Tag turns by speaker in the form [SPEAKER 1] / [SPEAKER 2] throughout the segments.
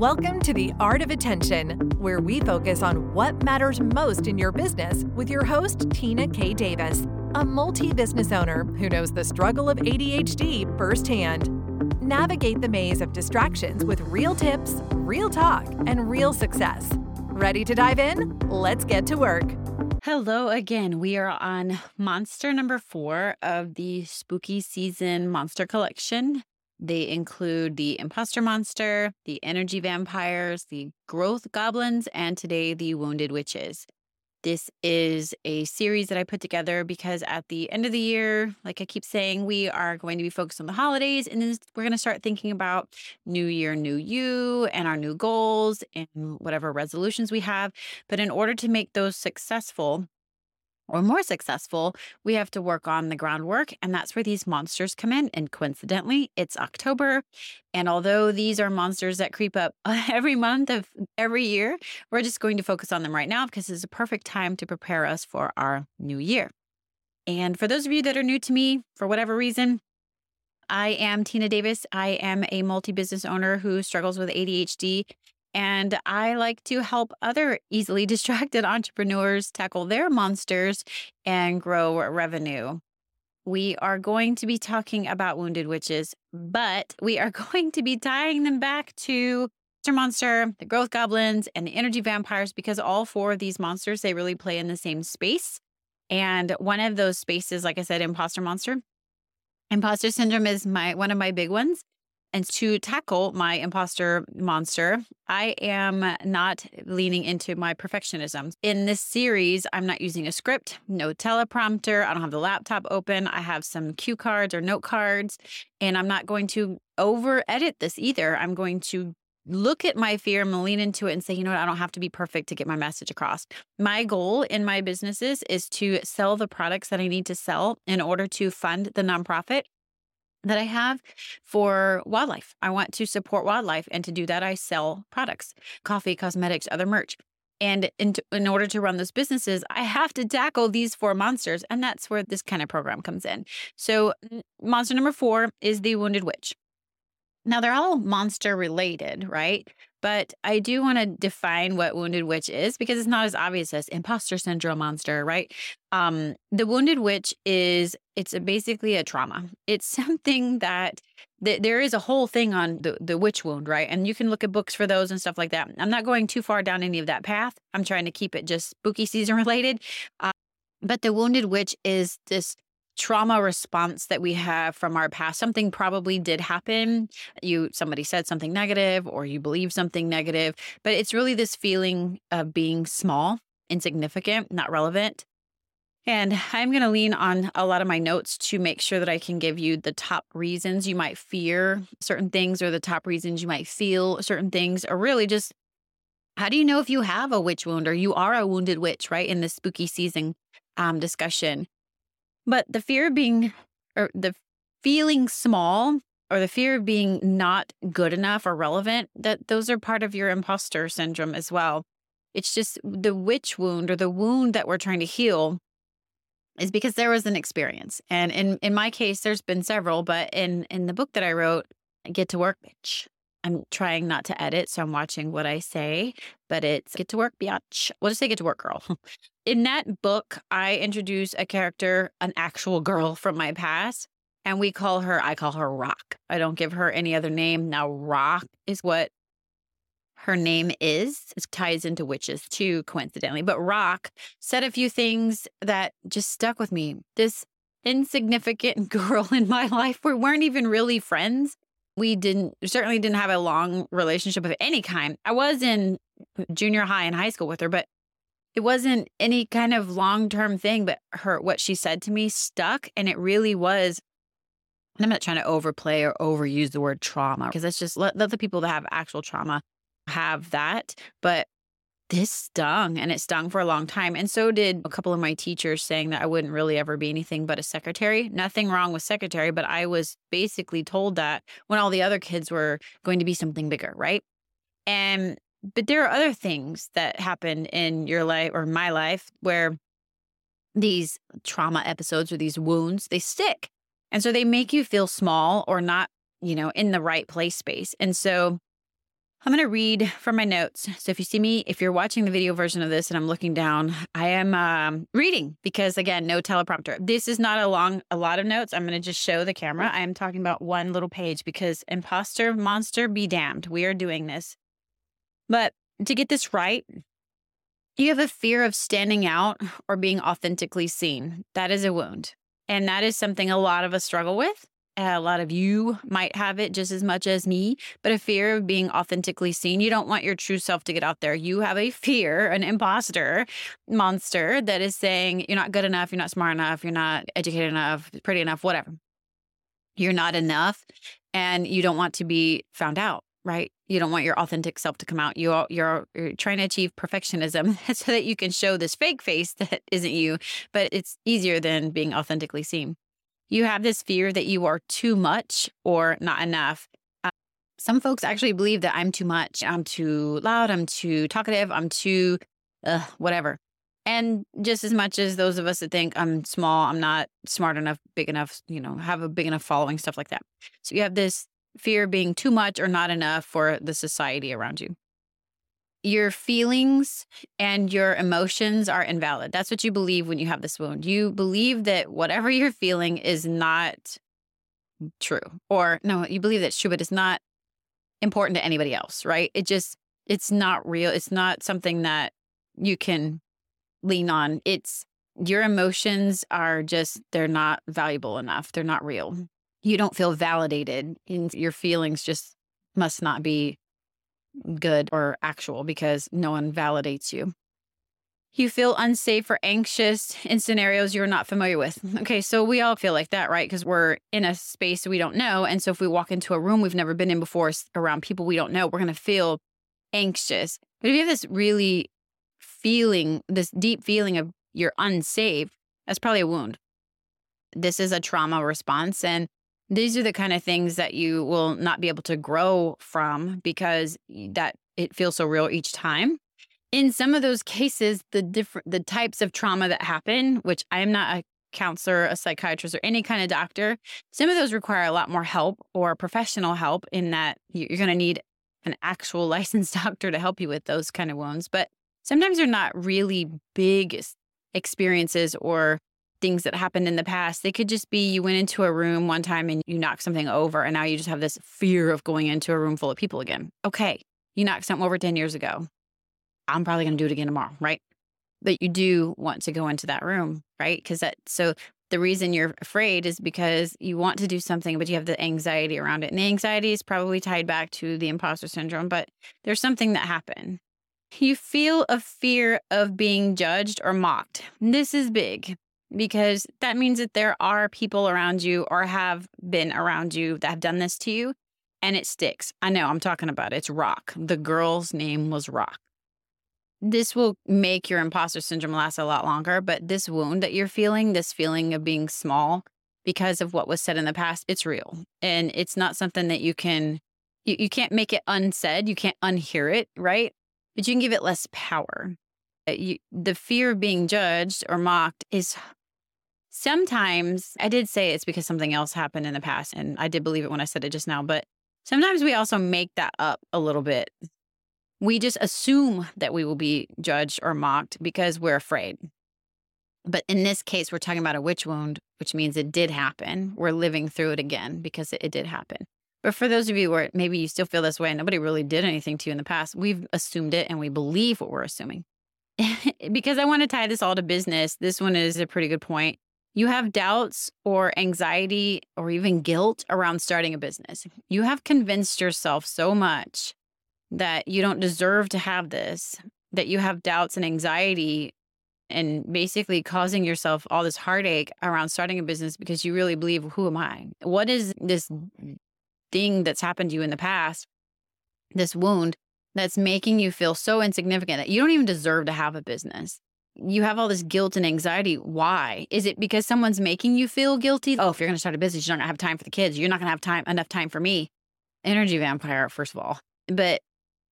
[SPEAKER 1] Welcome to the Art of Attention, where we focus on what matters most in your business with your host, Tina K. Davis, a multi business owner who knows the struggle of ADHD firsthand. Navigate the maze of distractions with real tips, real talk, and real success. Ready to dive in? Let's get to work.
[SPEAKER 2] Hello again. We are on monster number four of the spooky season monster collection. They include the imposter monster, the energy vampires, the growth goblins, and today the wounded witches. This is a series that I put together because at the end of the year, like I keep saying, we are going to be focused on the holidays and then we're going to start thinking about new year, new you, and our new goals and whatever resolutions we have. But in order to make those successful, or more successful, we have to work on the groundwork. And that's where these monsters come in. And coincidentally, it's October. And although these are monsters that creep up every month of every year, we're just going to focus on them right now because it's a perfect time to prepare us for our new year. And for those of you that are new to me, for whatever reason, I am Tina Davis. I am a multi business owner who struggles with ADHD and I like to help other easily distracted entrepreneurs tackle their monsters and grow revenue. We are going to be talking about wounded witches, but we are going to be tying them back to Monster Monster, the growth goblins, and the energy vampires because all four of these monsters they really play in the same space. And one of those spaces, like I said, imposter monster. Imposter syndrome is my one of my big ones. And to tackle my imposter monster, I am not leaning into my perfectionism. In this series, I'm not using a script, no teleprompter. I don't have the laptop open. I have some cue cards or note cards, and I'm not going to over edit this either. I'm going to look at my fear and lean into it and say, you know what, I don't have to be perfect to get my message across. My goal in my businesses is to sell the products that I need to sell in order to fund the nonprofit that I have for wildlife. I want to support wildlife. And to do that, I sell products, coffee, cosmetics, other merch. And in, in order to run those businesses, I have to tackle these four monsters. And that's where this kind of program comes in. So, monster number four is the Wounded Witch. Now, they're all monster related, right? But I do want to define what wounded witch is because it's not as obvious as imposter syndrome monster, right? Um, the wounded witch is it's a, basically a trauma. It's something that th- there is a whole thing on the, the witch wound, right? And you can look at books for those and stuff like that. I'm not going too far down any of that path. I'm trying to keep it just spooky season related. Uh, but the wounded witch is this trauma response that we have from our past something probably did happen you somebody said something negative or you believe something negative but it's really this feeling of being small insignificant not relevant and I'm going to lean on a lot of my notes to make sure that I can give you the top reasons you might fear certain things or the top reasons you might feel certain things, or really just how do you know if you have a witch wound or you are a wounded witch, right? In this spooky season um, discussion. But the fear of being, or the feeling small, or the fear of being not good enough or relevant, that those are part of your imposter syndrome as well. It's just the witch wound or the wound that we're trying to heal is because there was an experience. And in, in my case, there's been several, but in, in the book that I wrote, Get to Work, bitch. I'm trying not to edit, so I'm watching what I say, but it's get to work, biatch. We'll just say get to work, girl. In that book, I introduce a character, an actual girl from my past, and we call her, I call her Rock. I don't give her any other name. Now, Rock is what her name is. It ties into witches too, coincidentally. But Rock said a few things that just stuck with me. This insignificant girl in my life, we weren't even really friends we didn't certainly didn't have a long relationship of any kind. I was in junior high and high school with her, but it wasn't any kind of long-term thing, but her what she said to me stuck and it really was and I'm not trying to overplay or overuse the word trauma because that's just let, let the people that have actual trauma have that, but this stung and it stung for a long time. And so did a couple of my teachers saying that I wouldn't really ever be anything but a secretary. Nothing wrong with secretary, but I was basically told that when all the other kids were going to be something bigger, right? And but there are other things that happen in your life or my life where these trauma episodes or these wounds, they stick. And so they make you feel small or not, you know, in the right place space. And so I'm going to read from my notes. So if you see me, if you're watching the video version of this and I'm looking down, I am um, reading because again, no teleprompter. This is not a long, a lot of notes. I'm going to just show the camera. I am talking about one little page because imposter, monster, be damned. We are doing this. But to get this right, you have a fear of standing out or being authentically seen. That is a wound. And that is something a lot of us struggle with. A lot of you might have it just as much as me, but a fear of being authentically seen. You don't want your true self to get out there. You have a fear, an imposter monster that is saying you're not good enough, you're not smart enough, you're not educated enough, pretty enough, whatever. You're not enough and you don't want to be found out, right? You don't want your authentic self to come out. You are, you're, you're trying to achieve perfectionism so that you can show this fake face that isn't you, but it's easier than being authentically seen you have this fear that you are too much or not enough. Uh, some folks actually believe that I'm too much. I'm too loud. I'm too talkative. I'm too uh, whatever. And just as much as those of us that think I'm small, I'm not smart enough, big enough, you know, have a big enough following, stuff like that. So you have this fear of being too much or not enough for the society around you your feelings and your emotions are invalid. That's what you believe when you have this wound. You believe that whatever you're feeling is not true. Or no, you believe that's true, but it's not important to anybody else, right? It just it's not real. It's not something that you can lean on. It's your emotions are just they're not valuable enough. They're not real. You don't feel validated and your feelings just must not be good or actual because no one validates you. You feel unsafe or anxious in scenarios you're not familiar with. Okay, so we all feel like that, right? Because we're in a space we don't know. And so if we walk into a room we've never been in before around people we don't know, we're going to feel anxious. But if you have this really feeling, this deep feeling of you're unsafe, that's probably a wound. This is a trauma response. And these are the kind of things that you will not be able to grow from because that it feels so real each time. In some of those cases, the different the types of trauma that happen, which I am not a counselor, a psychiatrist, or any kind of doctor, some of those require a lot more help or professional help in that you're going to need an actual licensed doctor to help you with those kind of wounds. But sometimes they're not really big experiences or things that happened in the past. They could just be you went into a room one time and you knocked something over, and now you just have this fear of going into a room full of people again. Okay, you knocked something over 10 years ago. I'm probably going to do it again tomorrow, right? But you do want to go into that room, right? Because that, so the reason you're afraid is because you want to do something, but you have the anxiety around it. And the anxiety is probably tied back to the imposter syndrome, but there's something that happened. You feel a fear of being judged or mocked. This is big because that means that there are people around you or have been around you that have done this to you and it sticks. I know I'm talking about it. It's Rock. The girl's name was Rock. This will make your imposter syndrome last a lot longer, but this wound that you're feeling, this feeling of being small because of what was said in the past, it's real. And it's not something that you can you, you can't make it unsaid, you can't unhear it, right? But you can give it less power. Uh, you, the fear of being judged or mocked is Sometimes I did say it's because something else happened in the past, and I did believe it when I said it just now, but sometimes we also make that up a little bit. We just assume that we will be judged or mocked because we're afraid. But in this case, we're talking about a witch wound, which means it did happen. We're living through it again because it, it did happen. But for those of you where maybe you still feel this way, nobody really did anything to you in the past, we've assumed it and we believe what we're assuming. because I want to tie this all to business, this one is a pretty good point you have doubts or anxiety or even guilt around starting a business. You have convinced yourself so much that you don't deserve to have this, that you have doubts and anxiety and basically causing yourself all this heartache around starting a business because you really believe, who am I? What is this thing that's happened to you in the past, this wound that's making you feel so insignificant that you don't even deserve to have a business? You have all this guilt and anxiety. Why? Is it because someone's making you feel guilty? Oh, if you're going to start a business, going to have time for the kids. You're not going to have time enough time for me. Energy vampire, first of all. But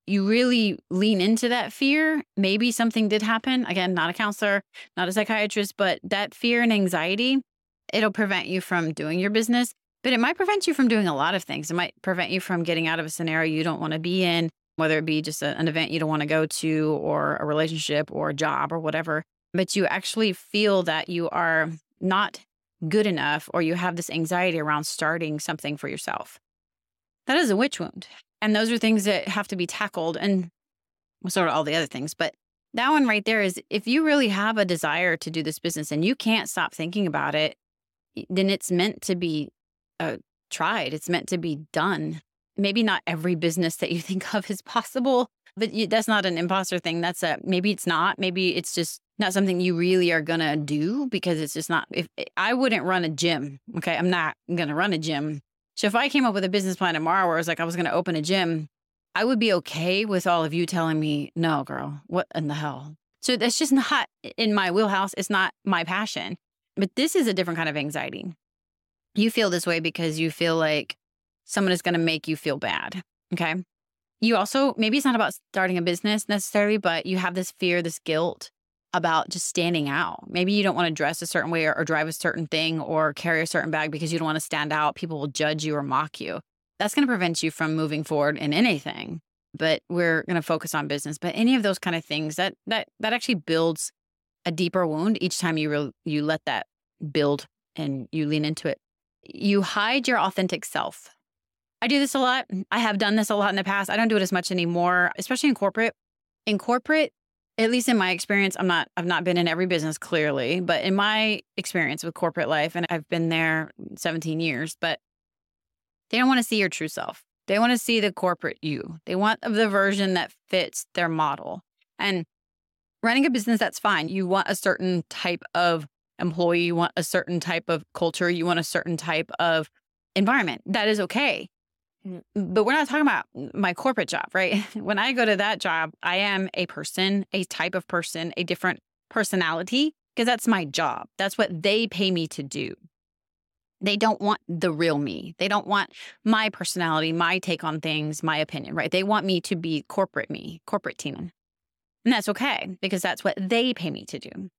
[SPEAKER 2] you really lean into that fear. Maybe something did happen. Again, not a counselor, not a psychiatrist, but that fear and anxiety, it'll prevent you from doing your business. But it might prevent you from doing a lot of things. It might prevent you from getting out of a scenario you don't want to be in. Whether it be just a, an event you don't want to go to or a relationship or a job or whatever, but you actually feel that you are not good enough or you have this anxiety around starting something for yourself. That is a witch wound. And those are things that have to be tackled and sort of all the other things. But that one right there is if you really have a desire to do this business and you can't stop thinking about it, then it's meant to be uh, tried. It's meant to be done. Maybe not every business that you think of is possible, but that's not an imposter thing. That's a maybe it's not. Maybe it's just not something you really are gonna do because it's just not. If eh, I wouldn't run a gym, okay, I'm not gonna run a gym. So if I came up with a business plan tomorrow where it was like I was gonna open a gym, I would be okay with all of you telling me, no, girl, what in the hell? So that's just not in my wheelhouse. It's not my passion. But this is a different kind of anxiety. You feel this way because you feel like someone is going to make you feel bad. Okay. You also, maybe it's not about starting a business necessarily, but you have this fear, this guilt about just standing out. Maybe you don't want to dress a certain way or, or drive a certain thing or carry a certain bag because you don't want to stand out. People will judge you or mock you. That's going to prevent you from moving forward in anything. But we're going to focus on business. But any of those kind of things that that that actually builds a deeper wound each time you re- you let that build and you lean into it. You hide your authentic self. I do this a lot. I have done this a lot in the past. I don't do it as much anymore, especially in corporate. In corporate, at least in my experience, I'm not I've not been in every business clearly, but in my experience with corporate life and I've been there 17 years, but they don't want to see your true self. They want to see the corporate you. They want the version that fits their model. And running a business that's fine. You want a certain type of employee, you want a certain type of culture, you want a certain type of environment. That is okay. But we're not talking about my corporate job, right? When I go to that job, I am a person, a type of person, a different personality, because that's my job. That's what they pay me to do. They don't want the real me. They don't want my personality, my take on things, my opinion, right? They want me to be corporate me, corporate Tina. And that's okay because that's what they pay me to do.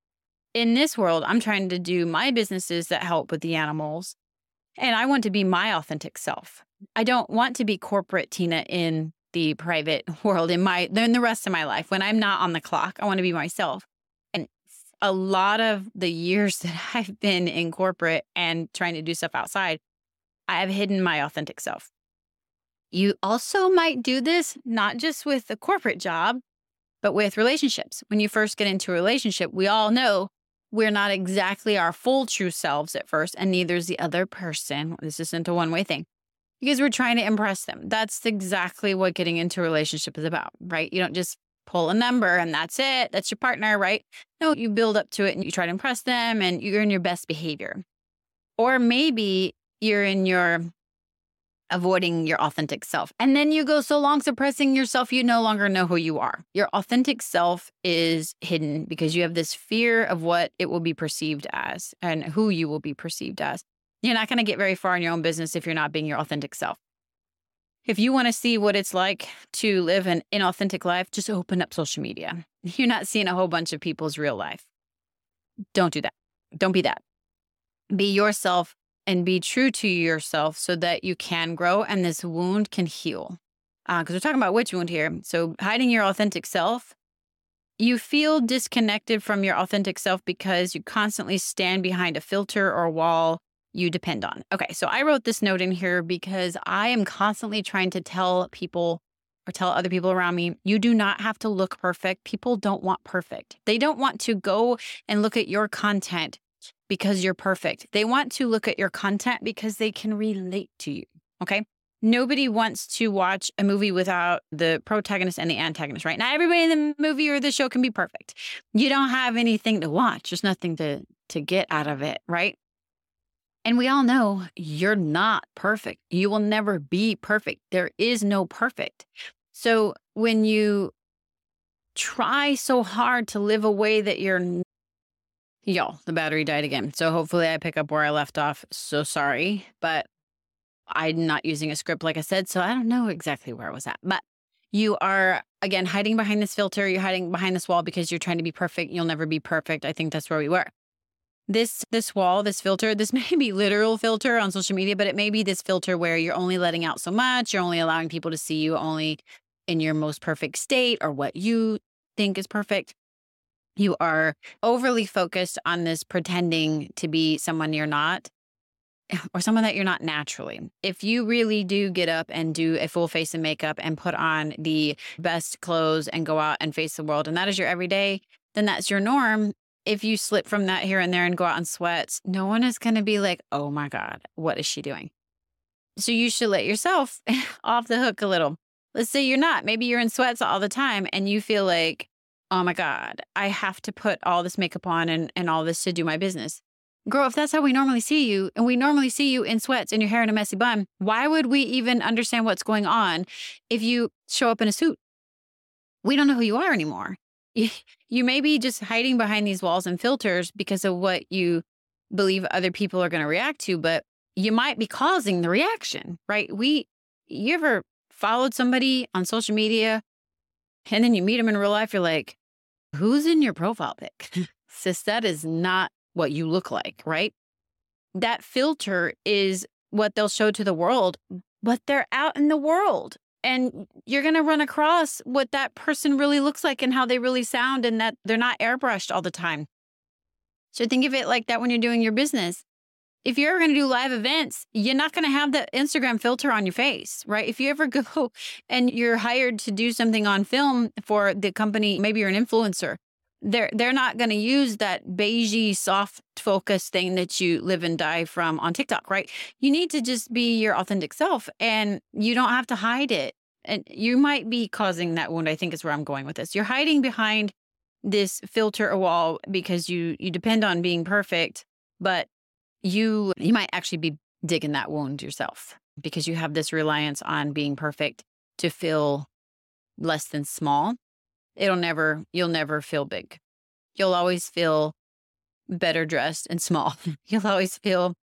[SPEAKER 2] In this world, I'm trying to do my businesses that help with the animals. And I want to be my authentic self. I don't want to be corporate Tina in the private world in my in the rest of my life. When I'm not on the clock, I want to be myself. And a lot of the years that I've been in corporate and trying to do stuff outside, I have hidden my authentic self. You also might do this not just with the corporate job, but with relationships. When you first get into a relationship, we all know we're not exactly our full true selves at first, and neither is the other person. This isn't a one way thing because we're trying to impress them. That's exactly what getting into a relationship is about, right? You don't just pull a number and that's it. That's your partner, right? No, you build up to it and you try to impress them and you're in your best behavior. Or maybe you're in your avoiding your authentic self. And then you go so long suppressing yourself, you no longer know who you are. Your authentic self is hidden because you have this fear of what it will be perceived as and who you will be perceived as. You're not going to get very far in your own business if you're not being your authentic self. If you want to see what it's like to live an inauthentic life, just open up social media. You're not seeing a whole bunch of people's real life. Don't do that. Don't be that. Be yourself and be true to yourself so that you can grow and this wound can heal. Because uh, we're talking about witch wound here. So, hiding your authentic self, you feel disconnected from your authentic self because you constantly stand behind a filter or wall you depend on. Okay, so I wrote this note in here because I am constantly trying to tell people or tell other people around me, you do not have to look perfect. People don't want perfect. They don't want to go and look at your content because you're perfect. They want to look at your content because they can relate to you. Okay. Nobody wants to watch a movie without the protagonist and the antagonist, right? Not everybody in the movie or the show can be perfect. You don't have anything to watch. There's nothing to to get out of it, right? And we all know you're not perfect. You will never be perfect. There is no perfect. So when you try so hard to live a way that you're Y'all, the battery died again. So hopefully I pick up where I left off. So sorry, but I'm not using a script like I said, so I don't know exactly where I was at. But you are again hiding behind this filter, you're hiding behind this wall because you're trying to be perfect. You'll never be perfect. I think that's where we were. This this wall, this filter, this may be literal filter on social media, but it may be this filter where you're only letting out so much, you're only allowing people to see you only in your most perfect state or what you think is perfect. You are overly focused on this pretending to be someone you're not or someone that you're not naturally. If you really do get up and do a full face of makeup and put on the best clothes and go out and face the world, and that is your everyday, then that's your norm. If you slip from that here and there and go out in sweats, no one is going to be like, oh my God, what is she doing? So you should let yourself off the hook a little. Let's say you're not. Maybe you're in sweats all the time and you feel like, oh my God, I have to put all this makeup on and, and all this to do my business. Girl, if that's how we normally see you, and we normally see you in sweats and your hair in a messy bun, why would we even understand what's going on if you show up in a suit? We don't know who you are anymore. You may be just hiding behind these walls and filters because of what you believe other people are going to react to, but you might be causing the reaction, right? We, you ever followed somebody on social media and then you meet them in real life, you're like, who's in your profile pic? Sis, that is not what you look like, right? That filter is what they'll show to the world, but they're out in the world. And you're going to run across what that person really looks like and how they really sound, and that they're not airbrushed all the time. So think of it like that when you're doing your business. If you're ever going to do live events, you're not going to have the Instagram filter on your face, right? If you ever go and you're hired to do something on film for the company, maybe you're an influencer, they're they're not going to use that beigey soft focus thing that you live and die from on TikTok, right? You need to just be your authentic self and you don't have to hide it. And you might be causing that wound, I think is where I'm going with this. You're hiding behind this filter wall because you you depend on being perfect, but you you might actually be digging that wound yourself because you have this reliance on being perfect to feel less than small it'll never, you'll never feel big. You'll always feel better dressed and small. you'll always feel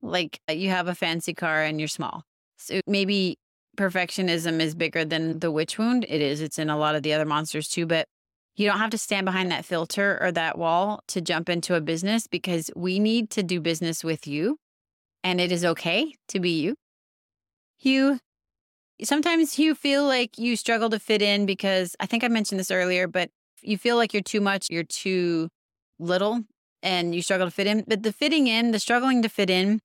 [SPEAKER 2] like uh, you have a fancy car and you're small. So maybe perfectionism is bigger than the witch wound. It is. It's in a lot of the other monsters too, but you don't have to stand behind that filter or that wall to jump into a business because we need to do business with you. And it is okay to be you. You Sometimes you feel like you struggle to fit in because I think I mentioned this earlier, but you feel like you're too much, you're too little, and you struggle to fit in. But the fitting in, the struggling to fit in,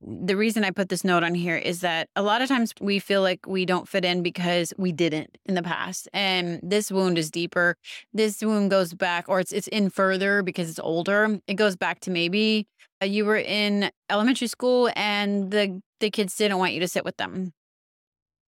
[SPEAKER 2] the reason I put this note on here is that a lot of times we feel like we don't fit in because we didn't in the past. And this wound is deeper. This wound goes back, or it's it's in further because it's older. It goes back to maybe uh, you were in elementary school and the the kids didn't want you to sit with them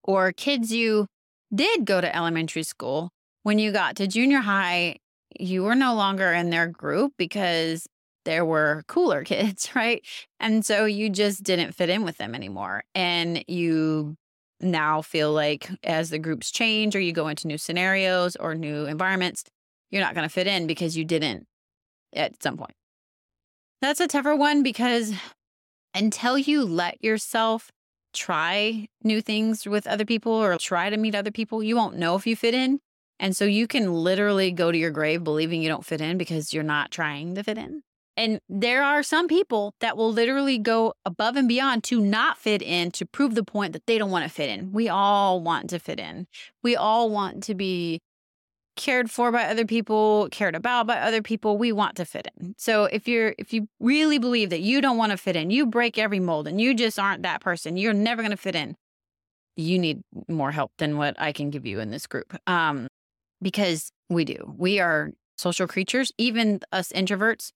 [SPEAKER 2] or kids you did go to elementary school, when you got to junior high, you were no longer in their group because there were cooler kids, right? And so you just didn't fit in with them anymore. And you now feel like as the groups change or you go into new scenarios or new environments, you're not going to fit in because you didn't at some point. That's a tougher one because until you let yourself try new things with other people or try to meet other people, you won't know if you fit in. And so you can literally go to your grave believing you don't fit in because you're not trying to fit in. And there are some people that will literally go above and beyond to not fit in to prove the point that they don't want to fit in. We all want to fit in. We all want to be cared for by other people, cared about by other people, we want to fit in. So if you're if you really believe that you don't want to fit in, you break every mold and you just aren't that person, you're never going to fit in. You need more help than what I can give you in this group. Um because we do. We are social creatures, even us introverts.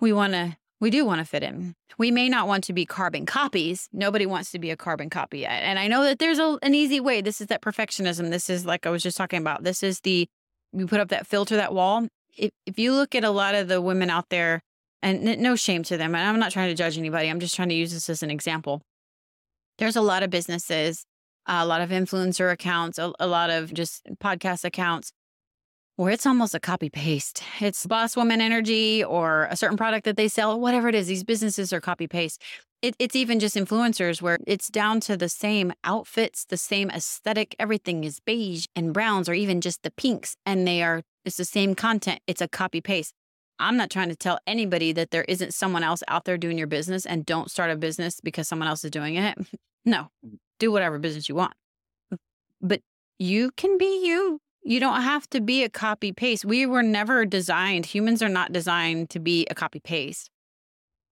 [SPEAKER 2] We want to we do want to fit in. We may not want to be carbon copies. Nobody wants to be a carbon copy. And I know that there's a, an easy way. This is that perfectionism. This is like I was just talking about. This is the, you put up that filter, that wall. If, if you look at a lot of the women out there, and no shame to them, and I'm not trying to judge anybody, I'm just trying to use this as an example. There's a lot of businesses, a lot of influencer accounts, a, a lot of just podcast accounts where it's almost a copy paste. It's boss woman energy or a certain product that they sell, whatever it is. These businesses are copy paste. It, it's even just influencers where it's down to the same outfits, the same aesthetic. Everything is beige and browns, or even just the pinks, and they are. It's the same content. It's a copy paste. I'm not trying to tell anybody that there isn't someone else out there doing your business and don't start a business because someone else is doing it. No, mm. do whatever business you want. But you can be you. You don't have to be a copy paste. We were never designed, humans are not designed to be a copy paste.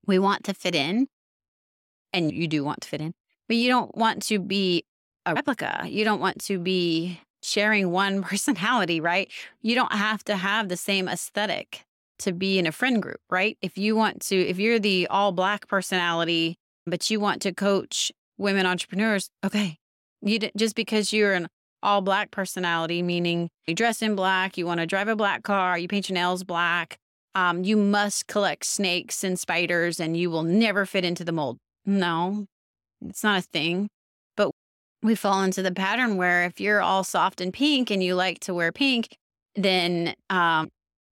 [SPEAKER 2] We want to fit in, and you do want to fit in, but you don't want to be a replica. You don't want to be sharing one personality, right? You don't have to have the same aesthetic to be in a friend group, right? If you want to, if you're the all black personality, but you want to coach women entrepreneurs, okay. You just because you're an all black personality, meaning you dress in black, you want to drive a black car, you paint your nails black, um, you must collect snakes and spiders and you will never fit into the mold. No, it's not a thing. But we fall into the pattern where if you're all soft and pink and you like to wear pink, then, um,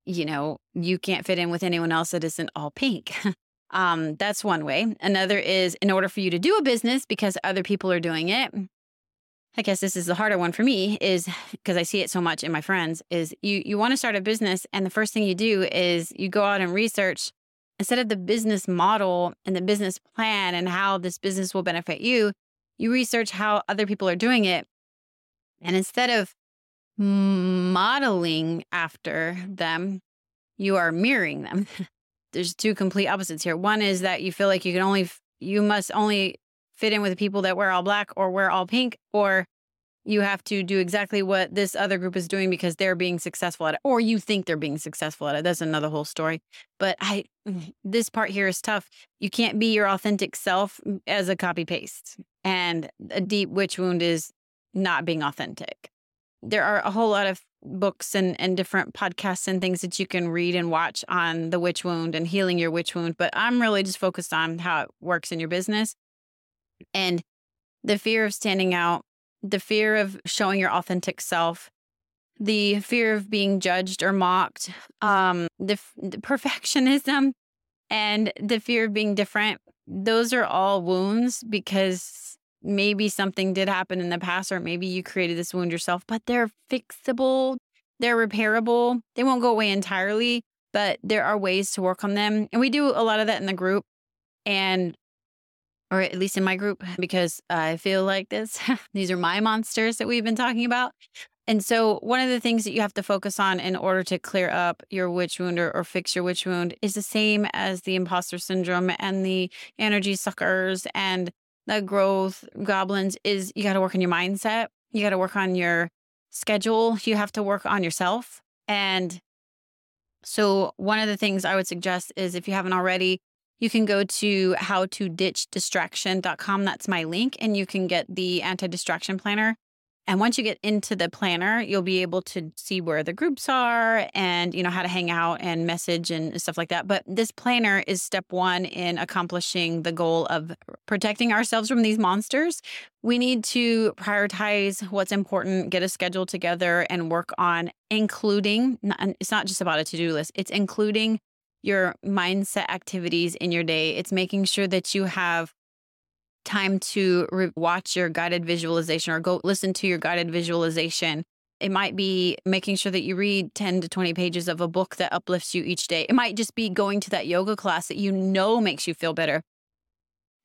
[SPEAKER 2] you know, you can't fit in with anyone else that isn't all pink. um, that's one way. Another is in order for you to do a business because other people are doing it, I guess this is the harder one for me is because I see it so much in my friends is you you want to start a business and the first thing you do is you go out and research instead of the business model and the business plan and how this business will benefit you, you research how other people are doing it. And instead of modeling after them, you are mirroring them. There's two complete opposites here. One is that you feel like you can only you must only fit in with the people that wear all black or wear all pink, or you have to do exactly what this other group is doing because they're being successful at it, or you think they're being successful at it. That's another whole story. But I, this part here is tough. You can't be your authentic self as a copy paste. And a deep witch wound is not being authentic. There are a whole lot of books and, and different podcasts and things that you can read and watch on the witch wound and healing your witch wound. But I'm really just focused on how it works in your business. And the fear of standing out, the fear of showing your authentic self, the fear of being judged or mocked, um, the, the perfectionism, and the fear of being different. Those are all wounds because maybe something did happen in the past, or maybe you created this wound yourself, but they're fixable, they're repairable. They won't go away entirely, but there are ways to work on them. And we do a lot of that in the group. And or at least in my group, because I feel like this. These are my monsters that we've been talking about. And so, one of the things that you have to focus on in order to clear up your witch wound or, or, fix your witch wound is the same as the imposter syndrome and the energy suckers and the growth goblins is you got to work on your mindset. You got to work on your schedule. You have to work on yourself. And so, one of the things I would suggest is if you haven't already, you can go to howtoditchdistraction.com. That's my link, and you can get the anti distraction planner. And once you get into the planner, you'll be able to see where the groups are and you know how to hang out and message and stuff like that. But this planner is step 1 in accomplishing the goal of protecting ourselves from these monsters. We need to prioritize what's important, get a schedule together and work on including it's not just about a to-do list. It's including your mindset activities in your day. It's making sure that you have time to re- watch your guided visualization or go listen to your guided visualization. It might be making sure that you read 10 to 20 pages of a book that uplifts you each day. It might just be going to that yoga class that you know makes you feel better.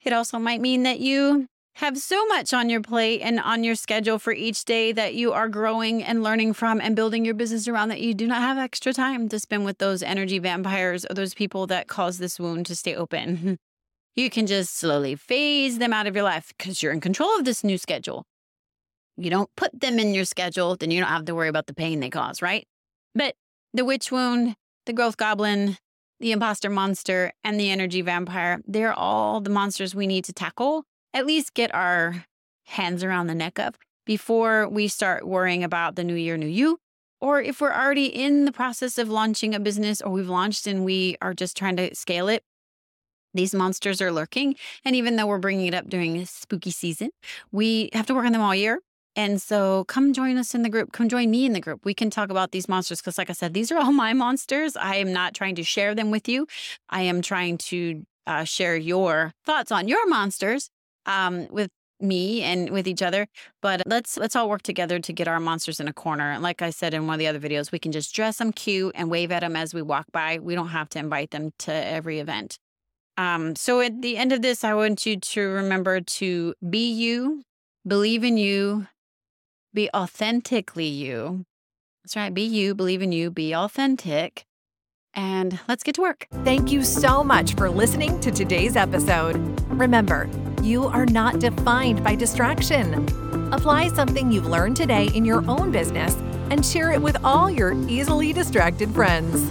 [SPEAKER 2] It also might mean that you have so much on your plate and on your schedule for each day that you are growing and learning from and building your business around that you do not have extra time to spend with those energy vampires or those people that cause this wound to stay open. You can just slowly phase them out of your life because you're in control of this new schedule. You don't put them in your schedule, then you don't have to worry about the pain they cause, right? But the witch wound, the growth goblin, the imposter monster, and the energy vampire, they're all the monsters we need to tackle at least get our hands around the neck of before we start worrying about the new year, new you. Or if we're already in the process of launching a business or we've launched and we are just trying to scale it, these monsters are lurking. And even though we're bringing it up during spooky season, we have to work on them all year. And so come join us in the group. Come join me in the group. We can talk about these monsters because, like I said, these are all my monsters. I am not trying to share them with you. I am trying to uh, share your thoughts on your monsters um, with me and with each other but let's let's all work together to get our monsters in a corner and like i said in one of the other videos we can just dress them cute and wave at them as we walk by we don't have to invite them to every event um so at the end of this i want you to remember to be you believe in you Be authentically you. That's right. Be you, believe in you, be authentic. And let's get to work.
[SPEAKER 1] Thank you so much for listening to today's episode. Remember, you are not defined by distraction. Apply something you've learned today in your own business and share it with all your easily distracted friends.